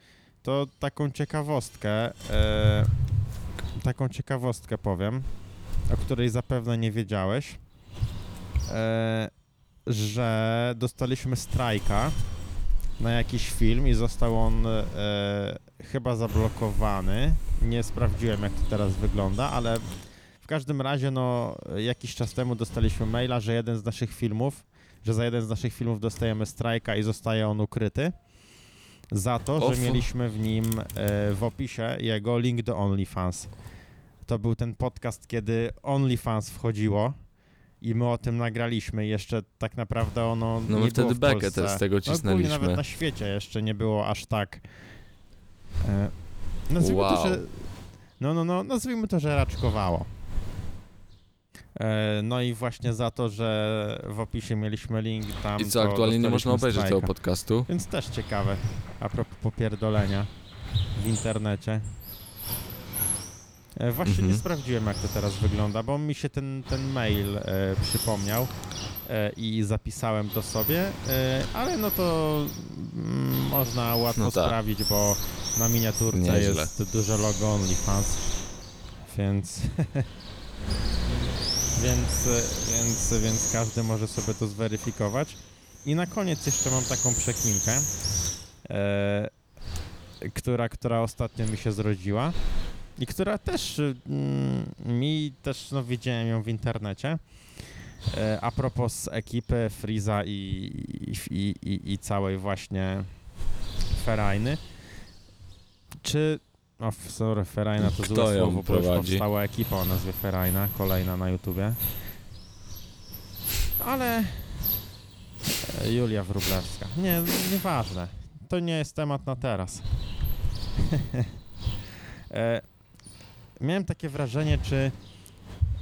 To taką ciekawostkę, e, taką ciekawostkę powiem, o której zapewne nie wiedziałeś, e, że dostaliśmy strajka na jakiś film i został on e, chyba zablokowany. Nie sprawdziłem, jak to teraz wygląda, ale w każdym razie, no, jakiś czas temu dostaliśmy maila, że jeden z naszych filmów, że za jeden z naszych filmów dostajemy strajka i zostaje on ukryty. Za to, że mieliśmy w nim e, w opisie jego link do OnlyFans. To był ten podcast, kiedy OnlyFans wchodziło i my o tym nagraliśmy. Jeszcze tak naprawdę ono. No my wtedy bekę też z tego No, cisnęliśmy. nawet na świecie jeszcze nie było aż tak. E, nazwijmy to, Wow. że. No, no, no, nazwijmy to, że raczkowało. E, no i właśnie za to, że w opisie mieliśmy link tam. I co, to aktualnie nie można obejrzeć tego strajka. podcastu? Więc też ciekawe, a propos popierdolenia w internecie. E, Właśnie Mhm. nie sprawdziłem, jak to teraz wygląda, bo mi się ten, ten mail e, przypomniał e, i zapisałem to sobie, e, ale no to mm, można łatwo No tak. sprawdzić, bo na miniaturce Nieźle. jest duże logo OnlyFans, więc... więc, więc, więc każdy może sobie to zweryfikować. I na koniec jeszcze mam taką przekminkę, e, która, która ostatnio mi się zrodziła i która też mm, mi też no, widziałem ją w internecie. E, a propos ekipy Friza i, i, i, i całej właśnie Ferajny. Czy. O, sorry, Ferajna to Kto złe słowo, bo już prowadzi? powstała ekipa o nazwie Ferajna, kolejna na YouTubie. Ale e, Julia Wróblewska. Nie, nieważne. To nie jest temat na teraz. e, miałem takie wrażenie, czy.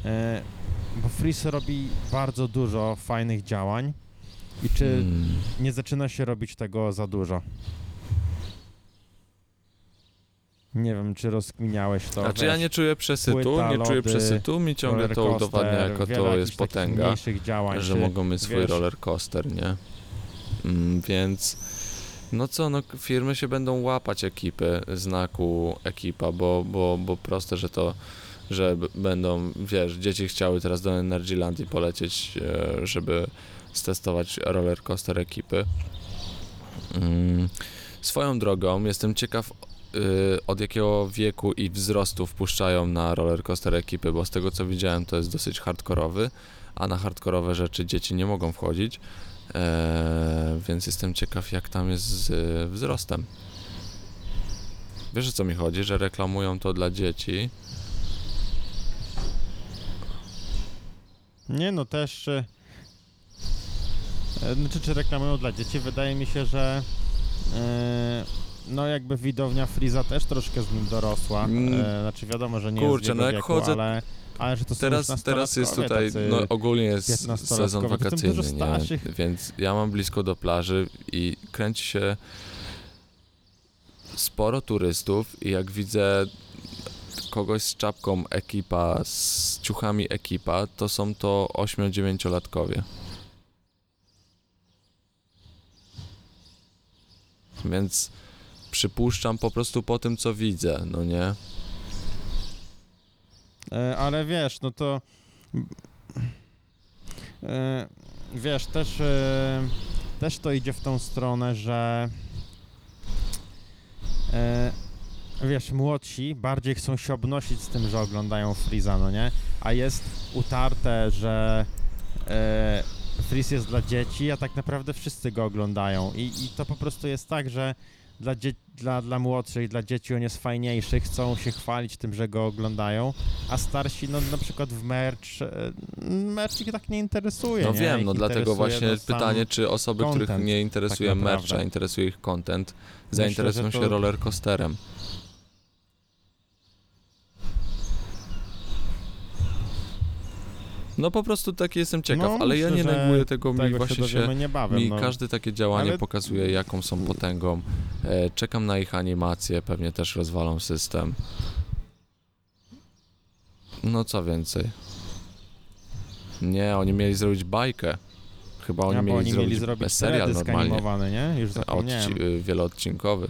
E, bo Freeze robi bardzo dużo fajnych działań. I czy Mm. nie zaczyna się robić tego za dużo? Nie wiem, czy rozkminiałeś to. Znaczy ja nie czuję przesytu, płyta, nie czuję przesytu, mi ciągle to udowadnia, wiele to jest potęga, działań, że czy, mogą mieć swój wiesz- roller coaster, nie? Mm, więc no co, no firmy się będą łapać ekipy, znaku ekipa, bo, bo, bo proste, że to, że będą, wiesz, dzieci chciały teraz do Energylandii polecieć, e, żeby stestować roller coaster ekipy. Mm, swoją drogą jestem ciekaw y, od jakiego wieku i wzrostu wpuszczają na roller coaster ekipy, bo z tego co widziałem to jest dosyć hardkorowy, a na hardkorowe rzeczy dzieci nie mogą wchodzić, e, więc jestem ciekaw jak tam jest z y, wzrostem. Wiesz o co mi chodzi, że reklamują to dla dzieci, Nie no, też... e, e, Znaczy, czy reklamują dla dzieci? Wydaje mi się, że... e, No jakby widownia Freeza też troszkę z nim dorosła. Mm. E, Znaczy wiadomo, że nie Kurczę, jest no jak wieku, chodzę- ale, ale że to są Teraz, teraz jest tutaj, tacy- no ogólnie jest sezon wakacyjny, nie? więc ja mam blisko do plaży i kręci się sporo turystów i jak widzę kogoś z czapką ekipa, z ciuchami ekipa, to są to 8-9-latkowie. Więc przypuszczam po prostu po tym, co widzę, no nie? E, ale wiesz, no to e, wiesz, też, e, też to idzie w tą stronę, że wiesz, młodsi bardziej chcą się obnosić z tym, że oglądają Freeza, no nie? A jest utarte, że Freeze jest dla dzieci, a tak naprawdę wszyscy go oglądają. I, i to po prostu jest tak, że dla, dzie- dla, dla młodszych, dla dzieci on jest fajniejszy, chcą się chwalić tym, że go oglądają, a starsi, no na przykład w merch, e, merch ich tak nie interesuje, No nie? wiem, Ich no dlatego właśnie no, pytanie, czy osoby, których content, nie interesuje tak merch, a interesuje ich content, zainteresują że się to- roller No po prostu taki jestem ciekaw, No, ale ja myślę, nie że neguję tego, mi właśnie się się, niebawem, mi no. każde takie działanie Ale- pokazuje, jaką są potęgą. E, czekam na ich animację, pewnie też rozwalą system. No co więcej. Nie, oni mieli zrobić bajkę. Chyba oni Ja, mieli, oni zrobić, mieli zrobić serial normalnie. nie? Już zapomniałem. Odci- y, wieloodcinkowy.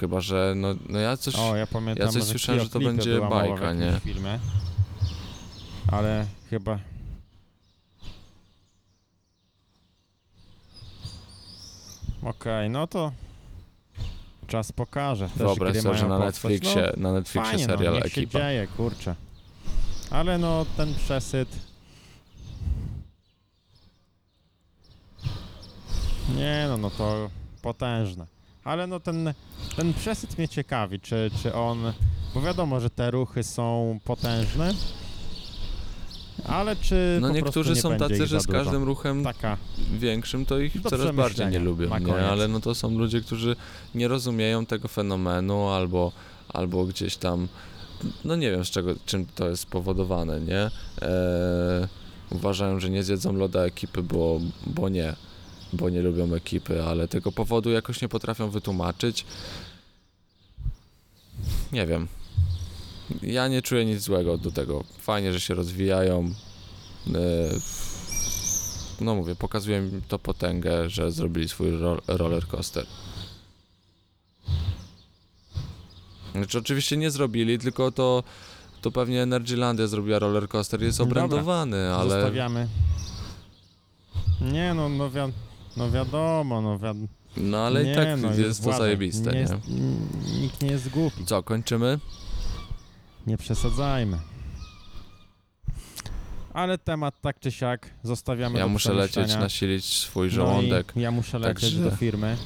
Chyba, że no, no ja coś... O, ja pamiętam, ja coś słyszałem, że to będzie bajka, nie? filmie. Ale chyba... Okej, no to czas pokaże. Też Wyobraź sobie, że na. Netflixie, no, na Netflixie fajnie, serial no, niech się Ekipa. dzieje, kurczę. Ale no, ten przesyt... Nie no, no to potężne. Ale no ten, ten przesyt mnie ciekawi, czy, czy on... Bo wiadomo, że te ruchy są potężne, ale czy No niektórzy są tacy, że z każdym ruchem Taka, większym to ich Do coraz bardziej nie lubią, nie? Ale no to są ludzie, którzy nie rozumieją tego fenomenu albo, albo gdzieś tam, no nie wiem z czego, czym to jest spowodowane, nie? Eee, uważają, że nie zjedzą loda ekipy, bo, bo nie, bo nie lubią ekipy, ale tego powodu jakoś nie potrafią wytłumaczyć. Nie wiem. Ja nie czuję nic złego do tego. Fajnie, że się rozwijają. Eee, no mówię, pokazuje mi to potęgę, że zrobili swój ro roller coaster. Znaczy oczywiście nie zrobili, tylko to, to pewnie Energylandia zrobiła roller coaster, jest Dobra, obrędowany, ale zostawiamy. Nie no, no, no wiadomo, no wiadomo. no ale nie, i tak no, jest to Władek, zajebiste, nie? Jest, nikt nie jest głupi, Co, kończymy? nie przesadzajmy. Ale temat tak czy siak zostawiamy Ja muszę lecieć, nasilić swój No żołądek. ja muszę lecieć Także- do firmy.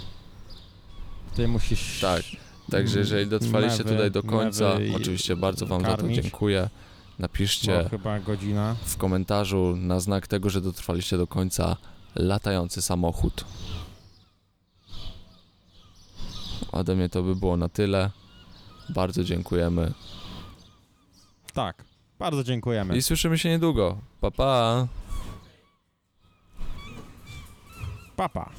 Ty musisz... Tak, Także jeżeli dotrwaliście mewy- tutaj do końca, oczywiście bardzo wam za to karmić. dziękuję. Napiszcie No, chyba godzina. w komentarzu na znak tego, że dotrwaliście do końca latający samochód. Ode mnie to by było na tyle. Bardzo dziękujemy. Tak, bardzo dziękujemy. I słyszymy się niedługo. Pa pa! Papa.